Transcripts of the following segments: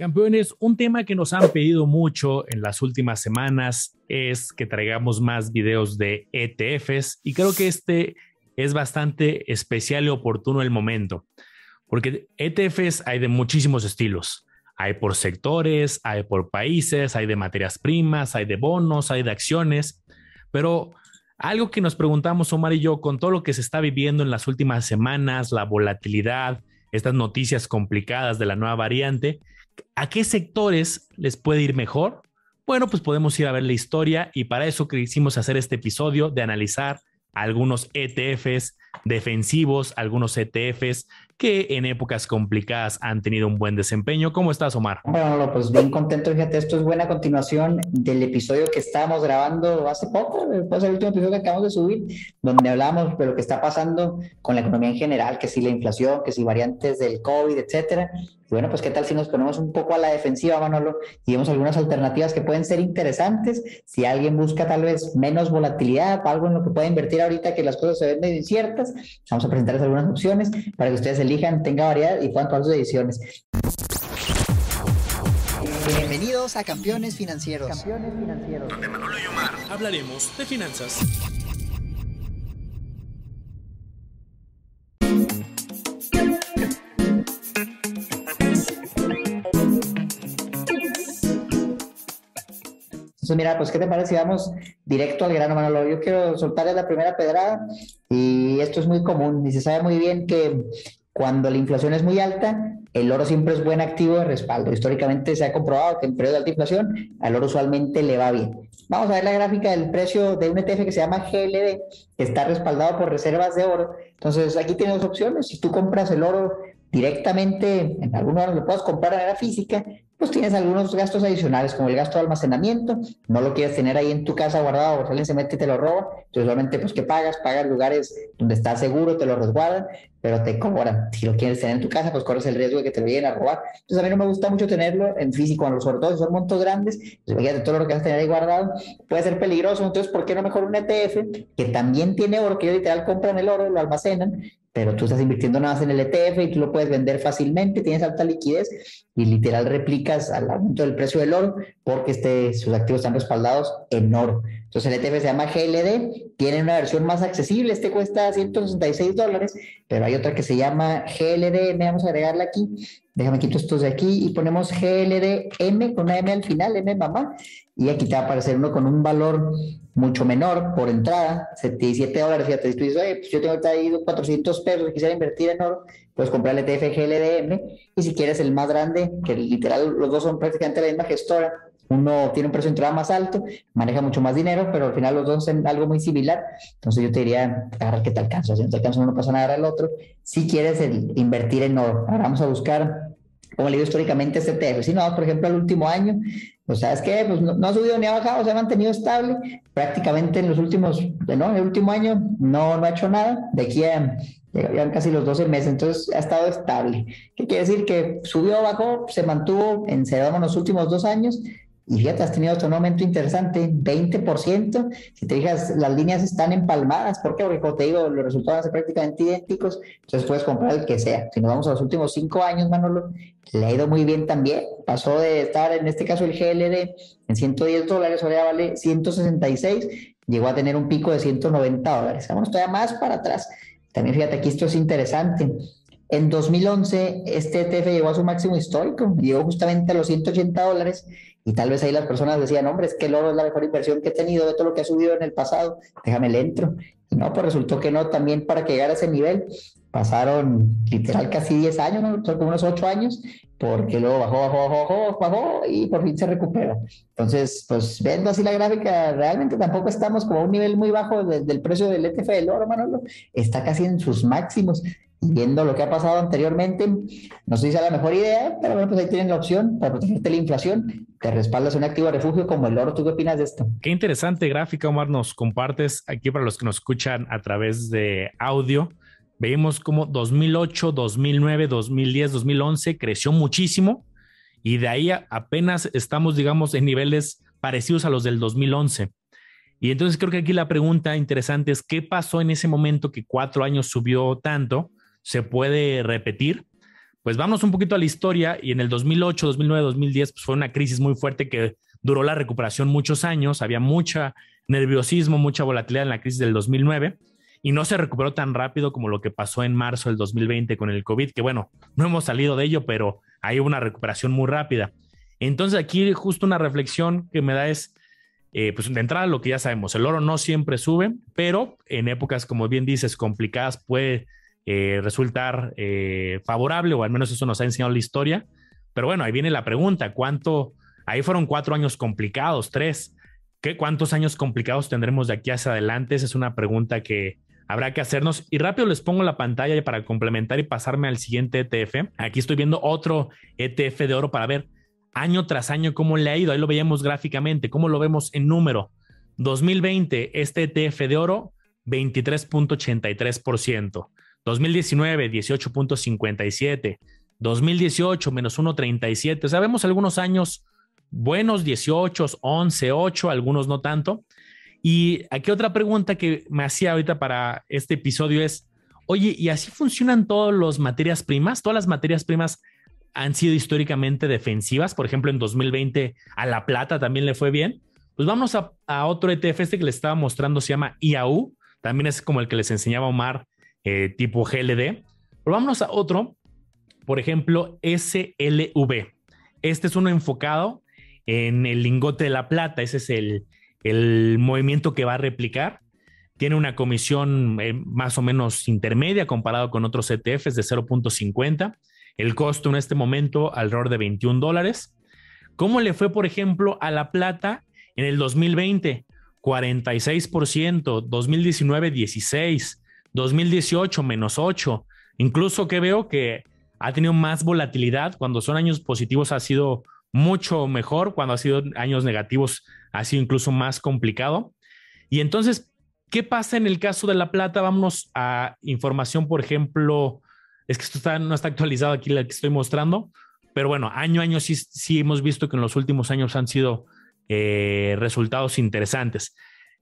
Campeones, un tema que nos han pedido mucho en las últimas semanas es que traigamos más videos de ETFs y creo que este es bastante especial y oportuno el momento, porque ETFs hay de muchísimos estilos. Hay por sectores, hay por países, hay de materias primas, hay de bonos, hay de acciones, pero algo que nos preguntamos Omar y yo con todo lo que se está viviendo en las últimas semanas, la volatilidad, estas noticias complicadas de la nueva variante, ¿A qué sectores les puede ir mejor? Bueno, pues podemos ir a ver la historia y para eso quisimos hacer este episodio de analizar algunos ETFs defensivos, algunos ETFs que en épocas complicadas han tenido un buen desempeño. ¿Cómo estás, Omar? Bueno, pues bien contento, fíjate, esto es buena continuación del episodio que estábamos grabando hace poco, después del último episodio que acabamos de subir, donde hablamos de lo que está pasando con la economía en general, que si la inflación, que si variantes del COVID, etcétera. Bueno, pues qué tal si nos ponemos un poco a la defensiva, Manolo, y vemos algunas alternativas que pueden ser interesantes. Si alguien busca tal vez menos volatilidad, algo en lo que pueda invertir ahorita que las cosas se ven medio inciertas, vamos a presentarles algunas opciones para que ustedes elijan, tenga variedad y puedan tomar sus decisiones. Bienvenidos a Campeones Financieros. Campeones Financieros. Donde Manolo y Omar hablaremos de finanzas. Entonces, mira, pues, ¿qué te parece si vamos directo al grano, Manolo? Yo quiero soltarle la primera pedrada y esto es muy común y se sabe muy bien que cuando la inflación es muy alta, el oro siempre es buen activo de respaldo. Históricamente se ha comprobado que en periodo de alta inflación al oro usualmente le va bien. Vamos a ver la gráfica del precio de un ETF que se llama GLD, que está respaldado por reservas de oro. Entonces, aquí tienes dos opciones. Si tú compras el oro directamente, en algún oro lo puedes comprar de manera física, pues tienes algunos gastos adicionales, como el gasto de almacenamiento, no lo quieres tener ahí en tu casa guardado, o alguien se mete y te lo roba, entonces solamente pues que pagas, pagas lugares donde estás seguro, te lo resguardan, pero te cobran. Si lo quieres tener en tu casa, pues corres el riesgo de que te lo lleguen a robar. Entonces a mí no me gusta mucho tenerlo en físico, sobre todo si son montos grandes, pues fíjate todo lo que vas a tener ahí guardado, puede ser peligroso, entonces ¿por qué no mejor un ETF que también tiene oro, que ellos literal compran el oro, lo almacenan, pero tú estás invirtiendo nada más en el ETF y tú lo puedes vender fácilmente, tienes alta liquidez y literal replicas al aumento del precio del oro porque este, sus activos están respaldados en oro. Entonces el ETF se llama GLD, tiene una versión más accesible, este cuesta 166 dólares, pero hay otra que se llama GLDM, vamos a agregarla aquí, déjame quito estos de aquí y ponemos GLDM con una M al final, M mamá, y aquí te va a aparecer uno con un valor mucho menor por entrada, 77 dólares, fíjate, si tú dices, oye, pues yo tengo ahí 400 pesos, quisiera invertir en oro, puedes comprar el ETF GLDM, y si quieres el más grande, que literal los dos son prácticamente la misma gestora, uno tiene un precio de entrada más alto, maneja mucho más dinero, pero al final los dos son algo muy similar. Entonces yo te diría, agarra que te alcanza. Si no te alcanza uno, no pasa nada, el otro. Si quieres invertir en oro, ahora vamos a buscar, como le digo históricamente, este ETF. Si no, por ejemplo, el último año, pues sabes qué, pues no, ha subido ni ha bajado, se ha mantenido estable. Prácticamente en los últimos, ¿no? El último año no, no ha hecho nada. De aquí a Llevan casi los 12 meses, entonces ha estado estable. ¿Qué quiere decir? Que subió, bajó, se mantuvo en en los últimos dos años y fíjate, has tenido un aumento interesante, 20%. Si te fijas, las líneas están empalmadas. ¿Por qué? Porque, como te digo, los resultados ser prácticamente idénticos. Entonces puedes comprar el que sea. Si nos vamos a los últimos cinco años, Manolo, le ha ido muy bien también. Pasó de estar, en este caso, el GLD en 110 dólares, ahora ya vale 166. Llegó a tener un pico de 190 dólares. Vamos todavía más para atrás. También fíjate, aquí esto es interesante. En 2011, este ETF llegó a su máximo histórico, llegó justamente a los 180 dólares y tal vez ahí las personas decían, hombre, es que el oro es la mejor inversión que he tenido de todo lo que ha subido en el pasado, déjame el entro. Y no, pues resultó que no, también para que llegara a ese nivel pasaron literal casi 10 años, ¿no? como unos 8 años, porque luego bajó, bajó, bajó, bajó, y por fin se recuperó. Entonces, pues viendo así la gráfica, realmente tampoco estamos como a un nivel muy bajo del precio del ETF del oro, Manolo, está casi en sus máximos viendo lo que ha pasado anteriormente, no sé si es la mejor idea, pero bueno, pues ahí tienen la opción para protegerte la inflación, te respaldas un activo de refugio como el oro. ¿Tú qué opinas de esto? Qué interesante gráfica, Omar, nos compartes aquí para los que nos escuchan a través de audio. Veíamos como 2008, 2009, 2010, 2011 creció muchísimo y de ahí apenas estamos, digamos, en niveles parecidos a los del 2011. Y entonces creo que aquí la pregunta interesante es, ¿qué pasó en ese momento que cuatro años subió tanto? Se puede repetir. pues vamos un poquito a la historia y en el 2008, 2009, 2010 pues fue una crisis muy fuerte que duró la recuperación muchos años, había mucha nerviosismo, mucha volatilidad en la crisis del 2009 y no se recuperó tan rápido como lo que pasó en marzo del 2020 con el COVID, que bueno, no hemos salido de ello, pero hay una recuperación muy rápida. Entonces aquí justo una reflexión que me da es, eh, pues de entrada lo que ya sabemos, el oro no siempre sube, pero en épocas, como bien dices, complicadas puede eh, resultar eh, favorable, o al menos eso nos ha enseñado la historia. Pero bueno, ahí viene la pregunta, ¿cuánto? Ahí fueron cuatro años complicados, tres. ¿Qué, ¿Cuántos años complicados tendremos de aquí hacia adelante? Esa es una pregunta que habrá que hacernos. Y rápido les pongo la pantalla para complementar y pasarme al siguiente ETF. Aquí estoy viendo otro ETF de oro para ver año tras año cómo le ha ido. Ahí lo veíamos gráficamente, cómo lo vemos en número. 2020, este ETF de oro, 23.83%. 2019, 18.57. 2018, menos 1.37. O sea, vemos algunos años buenos, 18, 11, 8, algunos no tanto. Y aquí otra pregunta que me hacía ahorita para este episodio es, oye, ¿y así funcionan todas las materias primas? ¿Todas las materias primas han sido históricamente defensivas? Por ejemplo, en 2020 a la plata también le fue bien. Pues vamos a, otro ETF, este que les estaba mostrando se llama IAU, también es como el que les enseñaba Omar, eh, tipo GLD. Pero vámonos a otro, por ejemplo, SLV. Este es uno enfocado en el lingote de la plata, ese es el, el movimiento que va a replicar. Tiene una comisión eh, más o menos intermedia comparado con otros ETFs de 0.50. El costo en este momento alrededor de 21 dólares. ¿Cómo le fue, por ejemplo, a la plata en el 2020? 46%, 2019 16, 2018 menos 8. Incluso que veo que ha tenido más volatilidad. Cuando son años positivos ha sido mucho mejor, cuando ha sido años negativos ha sido incluso más complicado. Y entonces, ¿qué pasa en el caso de La Plata? Vámonos a información, por ejemplo, es que esto no está actualizado aquí la que estoy mostrando, pero bueno, año a año sí, sí hemos visto que en los últimos años han sido eh, resultados interesantes.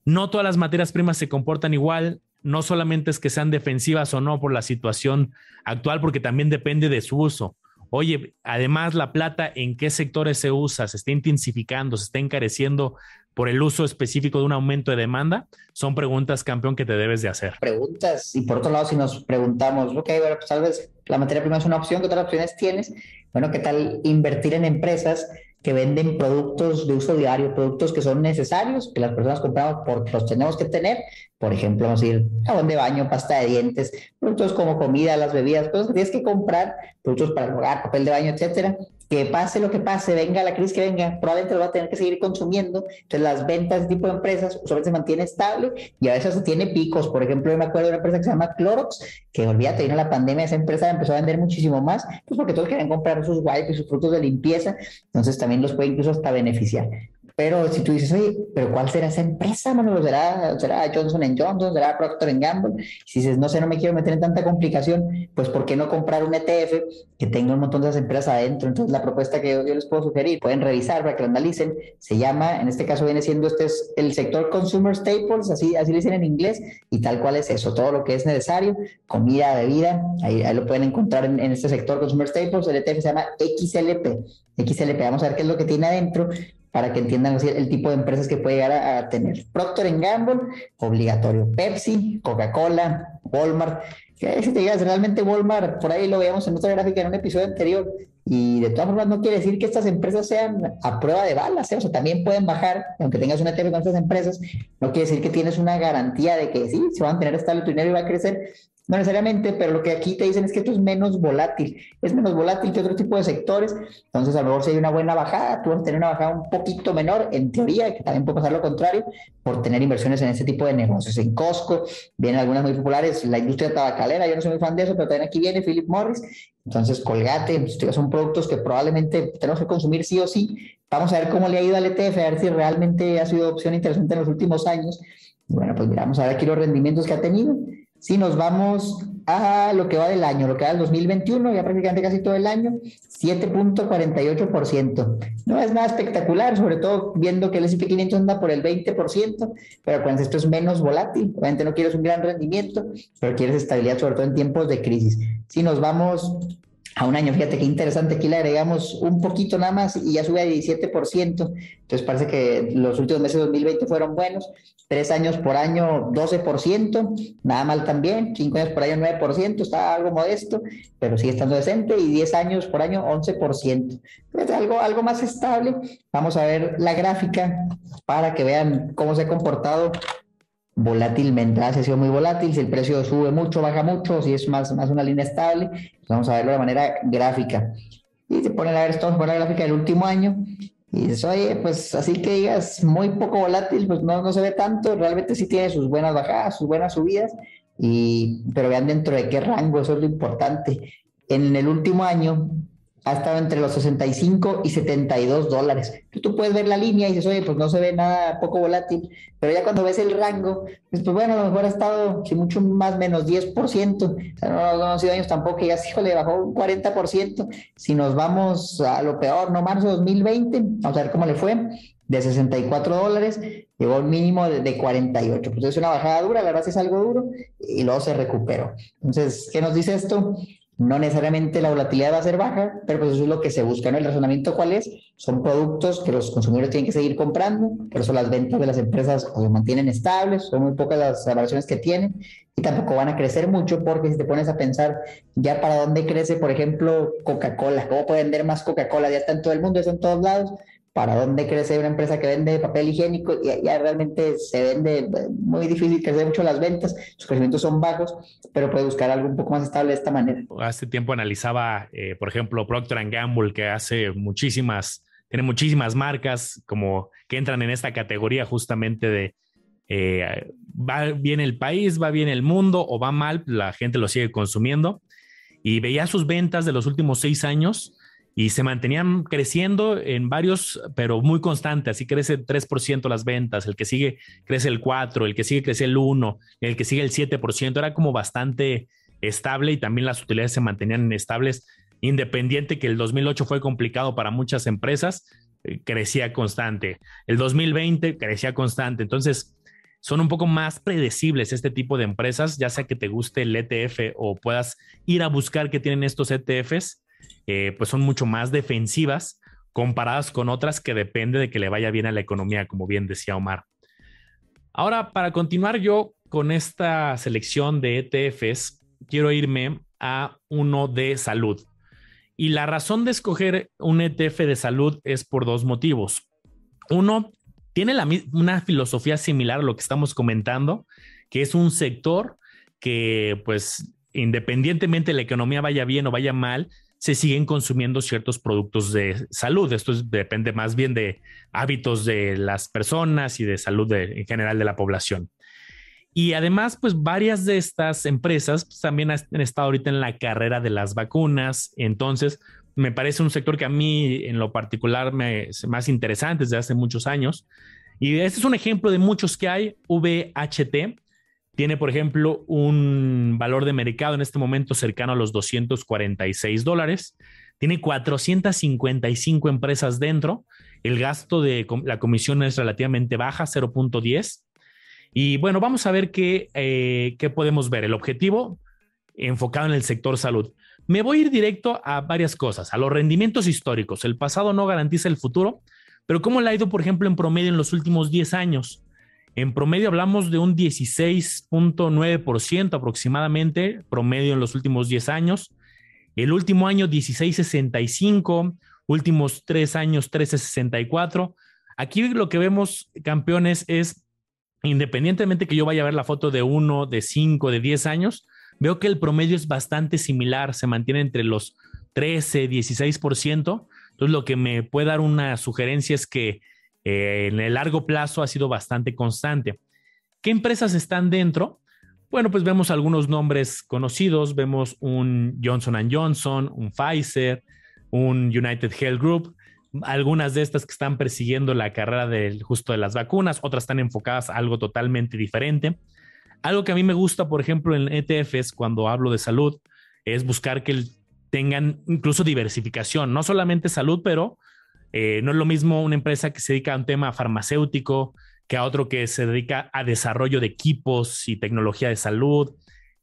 No todas las materias primas se comportan igual, no solamente es que sean defensivas o no por la situación actual, porque también depende de su uso. Oye, además la plata, ¿en qué sectores se usa? ¿Se está intensificando? ¿Se está encareciendo por el uso específico de un aumento de demanda? Son preguntas, campeón, que te debes de hacer. Preguntas. Y por otro lado, si nos preguntamos, ok, bueno, pues tal vez la materia prima es una opción, ¿qué otras opciones tienes? Bueno, ¿qué tal invertir en empresas que venden productos de uso diario, productos que son necesarios, que las personas compramos porque los tenemos que tener, por ejemplo, vamos a decir, jabón de baño, pasta de dientes, productos como comida, las bebidas, cosas que tienes que comprar, productos para el hogar, papel de baño, etcétera, que pase lo que pase, venga la crisis que venga, probablemente lo va a tener que seguir consumiendo. Entonces, las ventas de este tipo de empresas usualmente se mantiene estable y a veces tiene picos. Por ejemplo, yo me acuerdo de una empresa que se llama Clorox, que olvídate, vino la pandemia, esa empresa empezó a vender muchísimo más, pues porque todos querían comprar sus wipes y sus frutos de limpieza, entonces también los puede incluso hasta beneficiar. Pero si tú dices, oye, ¿pero cuál será esa empresa, mano? ¿Será, será Johnson Johnson? ¿Será Procter Gamble? Si dices, no sé, no me quiero meter en tanta complicación, pues ¿por qué no comprar un ETF que tenga un montón de esas empresas adentro? Entonces, la propuesta que yo, les puedo sugerir, pueden revisar para que lo analicen, se llama, en este caso viene siendo, este es el sector Consumer Staples, así, así le dicen en inglés, y tal cual es eso, todo lo que es necesario, comida, bebida, ahí, ahí lo pueden encontrar en, en este sector Consumer Staples, el ETF se llama XLP. XLP, vamos a ver qué es lo que tiene adentro para que entiendan el tipo de empresas que puede llegar a, tener. Procter Gamble, obligatorio. Pepsi, Coca-Cola, Walmart. Si te digas, realmente Walmart, por ahí lo veíamos en otra gráfica en un episodio anterior, y de todas formas no quiere decir que estas empresas sean a prueba de balas, ¿eh? o sea, también pueden bajar, aunque tengas una ETF con estas empresas, no quiere decir que tienes una garantía de que sí, se van a tener estable tu dinero y va a crecer, no necesariamente, pero lo que aquí te dicen es que esto es menos volátil, es menos volátil que otro tipo de sectores, entonces a lo mejor si hay una buena bajada, tú vas a tener una bajada un poquito menor, en teoría, que también puede pasar lo contrario, por tener inversiones en este tipo de negocios. En Costco vienen algunas muy populares, la industria tabacalera, yo no soy muy fan de eso, pero también aquí viene Philip Morris, entonces Colgate, son productos que probablemente tenemos que consumir sí o sí. Vamos a ver cómo le ha ido al ETF, a ver si realmente ha sido opción interesante en los últimos años. Bueno, pues miramos a ver aquí los rendimientos que ha tenido. Si nos vamos a lo que va del año, lo que va del 2021, ya prácticamente casi todo el año, 7.48%. No es nada espectacular, sobre todo viendo que el S&P 500 anda por el 20%, pero cuando esto es menos volátil. Obviamente no quieres un gran rendimiento, pero quieres estabilidad, sobre todo en tiempos de crisis. Si nos vamos a un año. Fíjate qué interesante, aquí le agregamos un poquito nada más y ya sube a 17%. Entonces parece que los últimos meses de 2020 fueron buenos. Tres años por año, 12%, nada mal también. Cinco años por año, 9%, está algo modesto, pero sigue estando decente. Y 10 años por año, 11%. Es algo, algo más estable. Vamos a ver la gráfica para que vean cómo se ha comportado volátilmente, ha sido muy volátil, si el precio sube mucho, baja mucho, si es más, más una línea estable, pues vamos a verlo de manera gráfica. Y se pone a ver esto por la gráfica del último año, y dices, oye, pues así que digas muy poco volátil, pues no, no se ve tanto, realmente sí tiene sus buenas bajadas, sus buenas subidas, y, pero vean dentro de qué rango, eso es lo importante. En el último año, ha estado entre los 65 y 72 dólares. Tú, puedes ver la línea y dices, oye, pues no se ve nada poco volátil, pero ya cuando ves el rango, pues, pues bueno, a lo mejor ha estado, si mucho más menos 10%, o sea, no, no han sido años tampoco, ya, híjole, bajó un 40%. Si nos vamos a lo peor, no marzo 2020, vamos a ver cómo le fue, de 64 dólares, llegó al mínimo de, de 48. Pues es una bajada dura, la verdad es algo duro, y luego se recuperó. Entonces, ¿qué nos dice esto? No necesariamente la volatilidad va a ser baja, pero pues eso es lo que se busca, ¿no? El razonamiento cuál es? Son productos que los consumidores tienen que seguir comprando, por eso las ventas de las empresas o se mantienen estables, son muy pocas las evaluaciones que tienen y tampoco van a crecer mucho porque si te pones a pensar ya para dónde crece, por ejemplo, Coca-Cola, cómo puede vender más Coca-Cola, ya está en todo el mundo, ya está en todos lados, para dónde crece una empresa que vende papel higiénico, ya, ya, realmente se vende muy difícil crecer mucho las ventas, sus crecimientos son bajos, pero puede buscar algo un poco más estable de esta manera. Hace tiempo analizaba, eh, por ejemplo, Procter Gamble, que hace muchísimas, tiene muchísimas marcas como que entran en esta categoría justamente de eh, va bien el país, va bien el mundo o va mal, la gente lo sigue consumiendo. Y veía sus ventas de los últimos seis años y se mantenían creciendo en varios, pero muy constante. Así crece 3% las ventas, el que sigue crece el 4%, el que sigue crece el 1%, el que sigue el 7%. Era como bastante estable y también las utilidades se mantenían estables, independiente que el 2008 fue complicado para muchas empresas, eh, crecía constante. El 2020 crecía constante. Entonces, son un poco más predecibles este tipo de empresas, ya sea que te guste el ETF o puedas ir a buscar qué tienen estos ETFs eh, pues son mucho más defensivas comparadas con otras que depende de que le vaya bien a la economía, como bien decía Omar. Ahora, para continuar yo con esta selección de ETFs, quiero irme a uno de salud. Y la razón de escoger un ETF de salud es por dos motivos. Uno, tiene una filosofía similar a lo que estamos comentando, que es un sector que, pues, independientemente de la economía vaya bien o vaya mal, se siguen consumiendo ciertos productos de salud. Esto depende más bien de hábitos de las personas y de salud en general de la población. Y además, pues varias de estas empresas pues, también han estado ahorita en la carrera de las vacunas. Entonces, me parece un sector que a mí en lo particular me es más interesante desde hace muchos años. Y este es un ejemplo de muchos que hay. VHT tiene, por ejemplo, un valor de mercado en este momento cercano a los 246 dólares. Tiene 455 empresas dentro. El gasto de la comisión es relativamente baja, 0.10. Y bueno, vamos a ver qué, eh, qué podemos ver. El objetivo enfocado en el sector salud. Me voy a ir directo a varias cosas, a los rendimientos históricos. El pasado no garantiza el futuro, pero ¿cómo le ha ido, por ejemplo, en promedio en los últimos 10 años? En promedio hablamos de un 16.9% aproximadamente, promedio en los últimos 10 años. El último año 16.65, últimos tres años 13.64. Aquí lo que vemos, campeones, es independientemente que yo vaya a ver la foto de uno, de cinco, de 10 años, veo que el promedio es bastante similar, se mantiene entre los 13, 16%. Entonces, lo que me puede dar una sugerencia es que eh, en el largo plazo ha sido bastante constante. ¿Qué empresas están dentro? Bueno, pues vemos algunos nombres conocidos, vemos un Johnson Johnson, un Pfizer, un United Health Group, algunas de estas que están persiguiendo la carrera del justo de las vacunas, otras están enfocadas a algo totalmente diferente. Algo que a mí me gusta, por ejemplo, en ETFs cuando hablo de salud, es buscar que tengan incluso diversificación, no solamente salud, pero eh, no es lo mismo una empresa que se dedica a un tema farmacéutico que a otro que se dedica a desarrollo de equipos y tecnología de salud.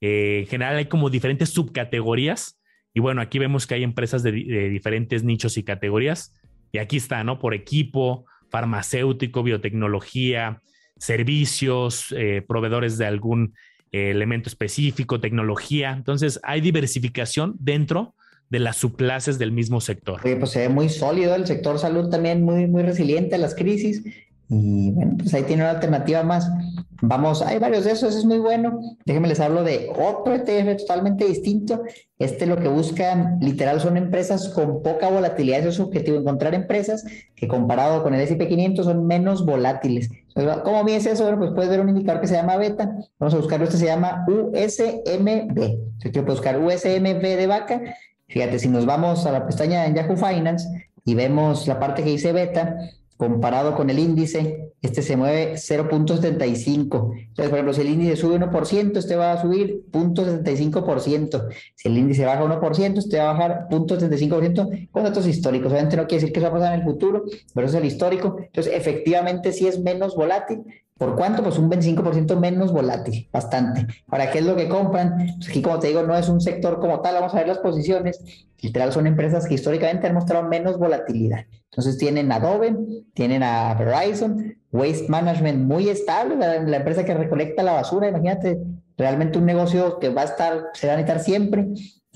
Eh, en general hay como diferentes subcategorías Y bueno, aquí vemos que hay empresas de, diferentes nichos y categorías. Y aquí está, ¿no? Por equipo, farmacéutico, biotecnología, servicios, eh, proveedores de algún elemento específico, tecnología. Entonces, hay diversificación dentro de las subclases del mismo sector. Oye, pues se ve muy sólido el sector salud también, muy, muy resiliente a las crisis. Y bueno, pues ahí tiene una alternativa más. Vamos, hay varios de esos, es muy bueno. Déjenme les hablo de otro ETF totalmente distinto. Este lo que buscan, literal, son empresas con poca volatilidad. Ese es su objetivo, encontrar empresas que comparado con el S&P 500 son menos volátiles. ¿Cómo mides eso? Bueno, pues puedes ver un indicador que se llama beta. Vamos a buscarlo, este se llama USMB. Si quiero buscar USMB de vaca, fíjate, si nos vamos a la pestaña en Yahoo Finance y vemos la parte que dice beta, comparado con el índice, este se mueve 0.75. Entonces, por ejemplo, si el índice sube 1%, este va a subir 0.75%. Si el índice baja 1%, este va a bajar 0.75% con datos históricos. Obviamente no quiere decir que eso va a pasar en el futuro, pero eso es el histórico. Entonces, efectivamente sí es menos volátil, ¿Por cuánto? Pues un 25% menos volátil, bastante. Ahora, ¿qué es lo que compran? Pues aquí, como te digo, no es un sector como tal, vamos a ver las posiciones. Literal, son empresas que históricamente han mostrado menos volatilidad. Entonces, tienen Adobe, tienen a Verizon, Waste Management muy estable, la, empresa que recolecta la basura, imagínate, realmente un negocio que va a estar, se va a necesitar siempre.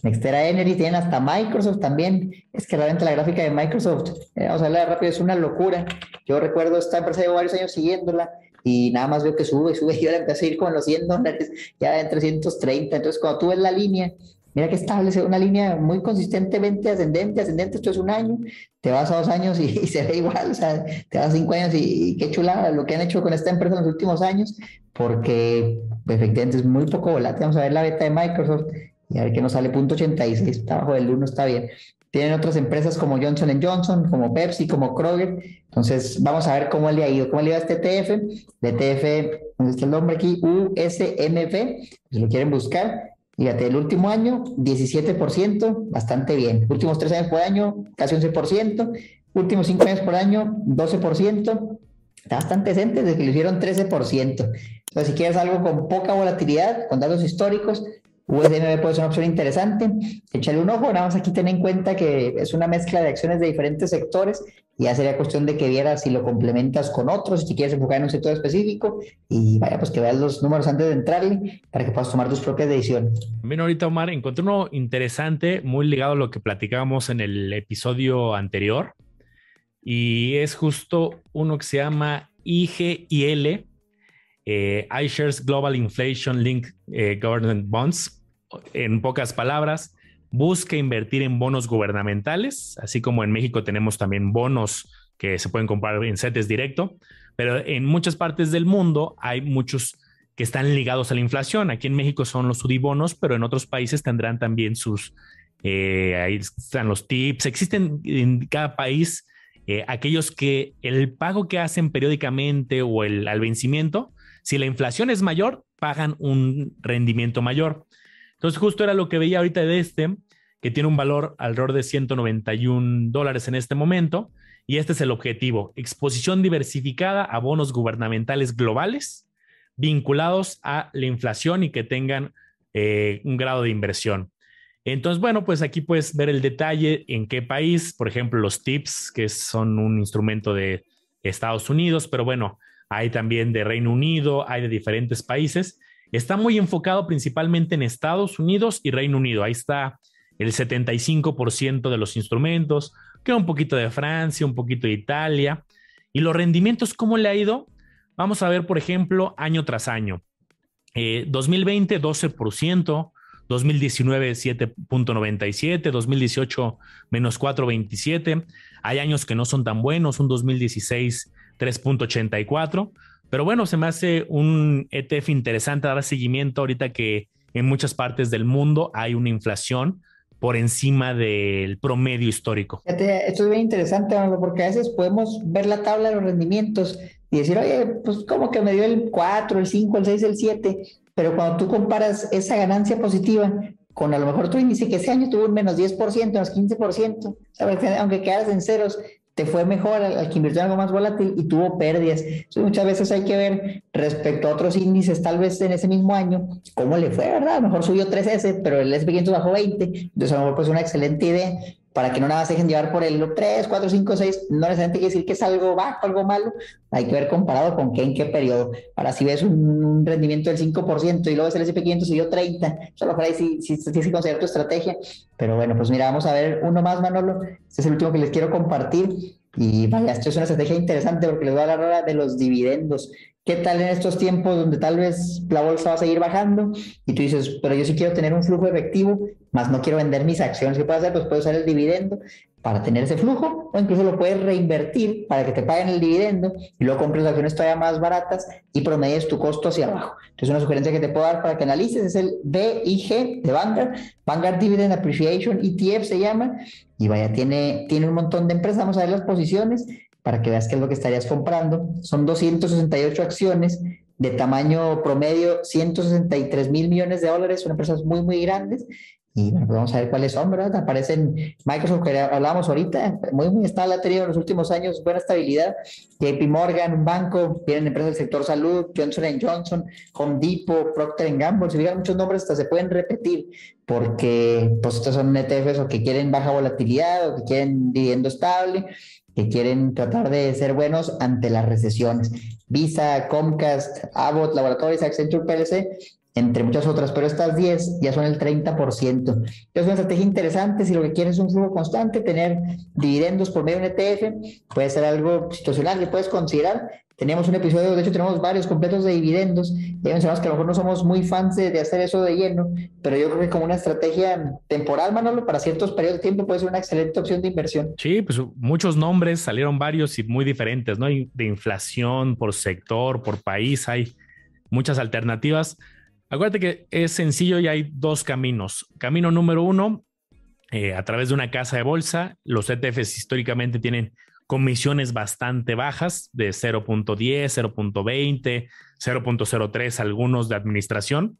Nextera Energy, tienen hasta Microsoft también. Es que realmente la gráfica de Microsoft, eh, vamos a hablar rápido, es una locura. Yo recuerdo esta empresa, llevo varios años siguiéndola y nada más veo que sube, sube, y ahora empecé a ir con los 100 dólares, ya en 330. Entonces, cuando tú ves la línea, mira que establece una línea muy consistentemente ascendente, ascendente, esto es un año, te vas a dos años y, se ve igual, o sea, te vas a cinco años y, qué chulada lo que han hecho con esta empresa en los últimos años, porque efectivamente es muy poco volátil. Vamos a ver la beta de Microsoft y a ver que nos sale punto 86, está bajo del 1, está bien. Tienen otras empresas como Johnson Johnson, como Pepsi, como Kroger. Entonces, vamos a ver cómo le ha ido. ¿Cómo le iba este ETF? De ETF, ¿dónde está el nombre aquí? USMF, si lo quieren buscar. Fíjate, el último año, 17%, bastante bien. Últimos tres años por año, casi 11%. Últimos cinco años por año, 12%. Está bastante decente desde que lo hicieron 13%. Entonces, si quieres algo con poca volatilidad, con datos históricos, USDMB puede ser una opción interesante. Échale un ojo, nada más aquí ten en cuenta que es una mezcla de acciones de diferentes sectores y ya sería cuestión de que vieras si lo complementas con otros, si quieres enfocar en un sector específico y vaya, pues que veas los números antes de entrarle para que puedas tomar tus propias decisiones. Bien, ahorita Omar, encontré uno interesante, muy ligado a lo que platicábamos en el episodio anterior y es justo uno que se llama IGIL, eh, iShares Global Inflation Link eh, Government Bonds en pocas palabras, busca invertir en bonos gubernamentales, así como en México tenemos también bonos que se pueden comprar en CETES directo, pero en muchas partes del mundo hay muchos que están ligados a la inflación. Aquí en México son los UDIBonos, pero en otros países tendrán también sus, eh, ahí están los tips, existen en cada país eh, aquellos que el pago que hacen periódicamente o el al vencimiento, si la inflación es mayor, pagan un rendimiento mayor. Entonces, justo era lo que veía ahorita de este, que tiene un valor alrededor de 191 dólares en este momento. Y este es el objetivo, exposición diversificada a bonos gubernamentales globales vinculados a la inflación y que tengan eh, un grado de inversión. Entonces, bueno, pues aquí puedes ver el detalle en qué país, por ejemplo, los TIPS, que son un instrumento de Estados Unidos, pero bueno, hay también de Reino Unido, hay de diferentes países. Está muy enfocado principalmente en Estados Unidos y Reino Unido. Ahí está el 75% de los instrumentos, queda un poquito de Francia, un poquito de Italia. ¿Y los rendimientos cómo le ha ido? Vamos a ver, por ejemplo, año tras año. 2020, 12%, 2019, 7.97, 2018, menos 4.27. Hay años que no son tan buenos, un 2016, 3.84. Pero bueno, se me hace un ETF interesante dar seguimiento ahorita que en muchas partes del mundo hay una inflación por encima del promedio histórico. Esto es bien interesante, porque a veces podemos ver la tabla de los rendimientos y decir, oye, pues como que me dio el 4, el 5, el 6, el 7, pero cuando tú comparas esa ganancia positiva con a lo mejor tu índice que ese año tuvo un menos 10%, menos 15%, ¿sabes? aunque quedas en ceros, te fue mejor al, que invirtió algo más volátil y tuvo pérdidas. Entonces, muchas veces hay que ver respecto a otros índices, tal vez en ese mismo año, cómo le fue, ¿verdad? A lo mejor subió 3S, pero el SP500 bajó 20, entonces a lo mejor pues una excelente idea para que no nada se dejen llevar por el 3, 4, 5, 6, no necesariamente quiere decir que es algo bajo, algo malo, hay que ver comparado con qué en qué periodo. Ahora, si ves un rendimiento del 5% y luego ves el SP500 y dio 30, a lo mejor ahí sí, sí, considerar tu estrategia, pero bueno, pues mira, vamos a ver uno más, Manolo, este es el último que les quiero compartir, y vaya, esto es una estrategia interesante porque les voy a hablar ahora de los dividendos. ¿Qué tal en estos tiempos donde tal vez la bolsa va a seguir bajando y tú dices, pero yo sí quiero tener un flujo efectivo, más no quiero vender mis acciones? ¿Qué puedo hacer? Pues puedo usar el dividendo para tener ese flujo o incluso lo puedes reinvertir para que te paguen el dividendo y luego compres acciones todavía más baratas y promedies tu costo hacia abajo. Entonces una sugerencia que te puedo dar para que analices es el BIG de Vanguard, Vanguard Dividend Appreciation ETF se llama y vaya, tiene, tiene un montón de empresas, vamos a ver las posiciones para que veas qué es lo que estarías comprando. Son 268 acciones de tamaño promedio, 163 mil millones de dólares, son empresas muy, muy grandes. Y bueno, pues vamos a ver cuáles son, ¿verdad? Aparecen Microsoft, que hablábamos ahorita, muy, muy estable, ha tenido en los últimos años buena estabilidad. JP Morgan, un banco, tienen empresas del sector salud, Johnson Johnson, Home Depot, Procter Gamble. Si fijan, muchos nombres hasta se pueden repetir, porque pues estos son ETFs o que quieren baja volatilidad o que quieren dividendo estable que quieren tratar de ser buenos ante las recesiones. Visa, Comcast, Abbott, Laboratories, Accenture PLC, entre muchas otras, pero estas 10 ya son el 30%. Es una estrategia interesante si lo que quieres es un flujo constante, tener dividendos por medio de un ETF, puede ser algo situacional que puedes considerar, Teníamos un episodio, de hecho tenemos varios completos de dividendos. Ya mencionamos que a lo mejor no somos muy fans de, hacer eso de lleno, pero yo creo que como una estrategia temporal, Manolo, para ciertos periodos de tiempo puede ser una excelente opción de inversión. Sí, pues muchos nombres, salieron varios y muy diferentes, ¿no? De inflación, por sector, por país, hay muchas alternativas. Acuérdate que es sencillo y hay dos caminos. Camino número uno, eh, a través de una casa de bolsa, los ETFs históricamente tienen comisiones bastante bajas de 0.10, 0.20, 0.03 algunos de administración.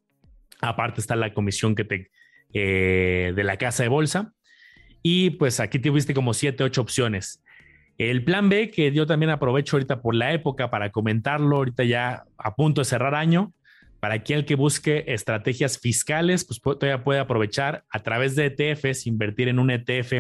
Aparte está la comisión que te eh, de la casa de bolsa. Y pues aquí tuviste como 7, 8 opciones. El plan B, que yo también aprovecho ahorita por la época para comentarlo, ahorita ya a punto de cerrar año, para aquel que busque estrategias fiscales, pues todavía puede aprovechar a través de ETFs, invertir en un ETF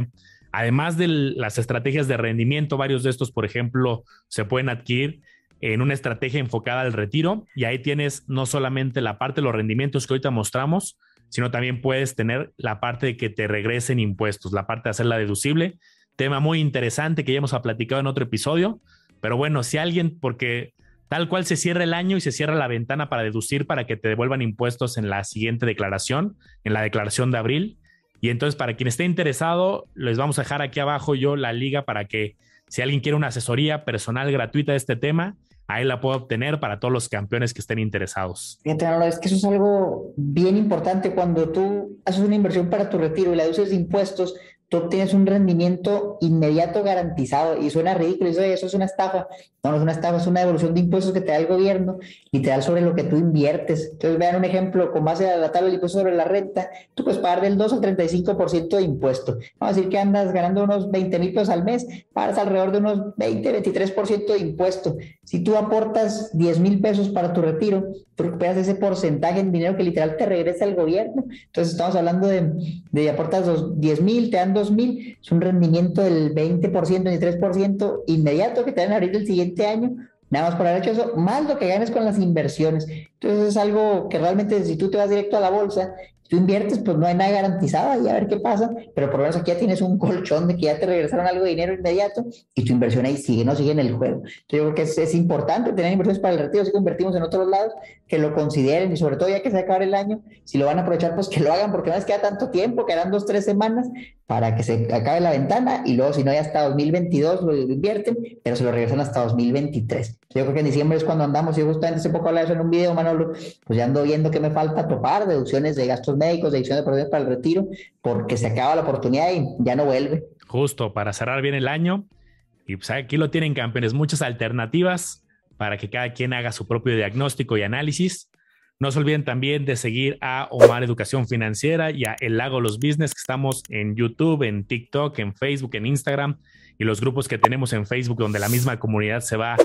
Además de las estrategias de rendimiento, varios de estos, por ejemplo, se pueden adquirir en una estrategia enfocada al retiro. Y ahí tienes no solamente la parte de los rendimientos que ahorita mostramos, sino también puedes tener la parte de que te regresen impuestos, la parte de hacerla deducible. Tema muy interesante que ya hemos platicado en otro episodio, pero bueno, si alguien, porque tal cual se cierra el año y se cierra la ventana para deducir para que te devuelvan impuestos en la siguiente declaración, en la declaración de abril, y entonces, para quien esté interesado, les vamos a dejar aquí abajo yo la liga para que si alguien quiere una asesoría personal gratuita de este tema, ahí la puedo obtener para todos los campeones que estén interesados. Fíjate, es que eso es algo bien importante cuando tú haces una inversión para tu retiro y la uses de impuestos, tú obtienes un rendimiento inmediato garantizado y suena ridículo, eso, eso es una estafa. No, no es una estafa, es una devolución de impuestos que te da el gobierno da sobre lo que tú inviertes. Entonces, vean un ejemplo, con base a la tabla de impuestos sobre la renta, tú puedes pagar del 2 al 35% de impuesto. Vamos a decir que andas ganando unos 20 mil pesos al mes, pagas alrededor de unos 20, 23% de impuesto. Si tú aportas 10 mil pesos para tu retiro, tú recuperas ese porcentaje en dinero que literal te regresa al gobierno. Entonces, estamos hablando de, de aportas los 10 mil, te dan 2 mil, es un rendimiento del 20%, 23% inmediato que te dan a abrir el siguiente año, nada más por haber hecho eso, más lo que ganes con las inversiones. Entonces es algo que realmente si tú te vas directo a la bolsa tú inviertes, pues no hay nada garantizado y a ver qué pasa, pero por lo menos aquí ya tienes un colchón de que ya te regresaron algo de dinero inmediato y tu inversión ahí sigue, no sigue en el juego. Entonces yo creo que es, importante tener inversiones para el retiro, si convertimos en otros lados, que lo consideren y sobre todo ya que se acaba el año, si lo van a aprovechar, pues que lo hagan porque no les queda tanto tiempo, quedan dos, tres semanas para que se acabe la ventana y luego si no ya hasta 2022 lo invierten, pero se lo regresan hasta 2023. Yo creo que en diciembre es cuando andamos, yo justamente hace poco hablaba eso en un video, Manolo, pues ya ando viendo que me falta topar deducciones de gastos médicos, deducciones de para el retiro, porque se acaba la oportunidad y ya no vuelve. Justo, para cerrar bien el año. Y pues aquí lo tienen campeones, muchas alternativas para que cada quien haga su propio diagnóstico y análisis. No se olviden también de seguir a Omar Educación Financiera y a El Lago Los Business, que estamos en YouTube, en TikTok, en Facebook, en Instagram y los grupos que tenemos en Facebook, donde la misma comunidad se va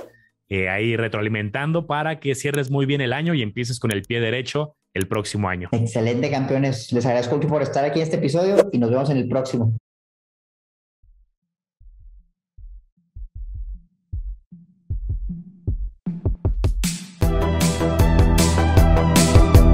eh, ahí retroalimentando para que cierres muy bien el año y empieces con el pie derecho el próximo año. Excelente, campeones. Les agradezco mucho por estar aquí en este episodio y nos vemos en el próximo.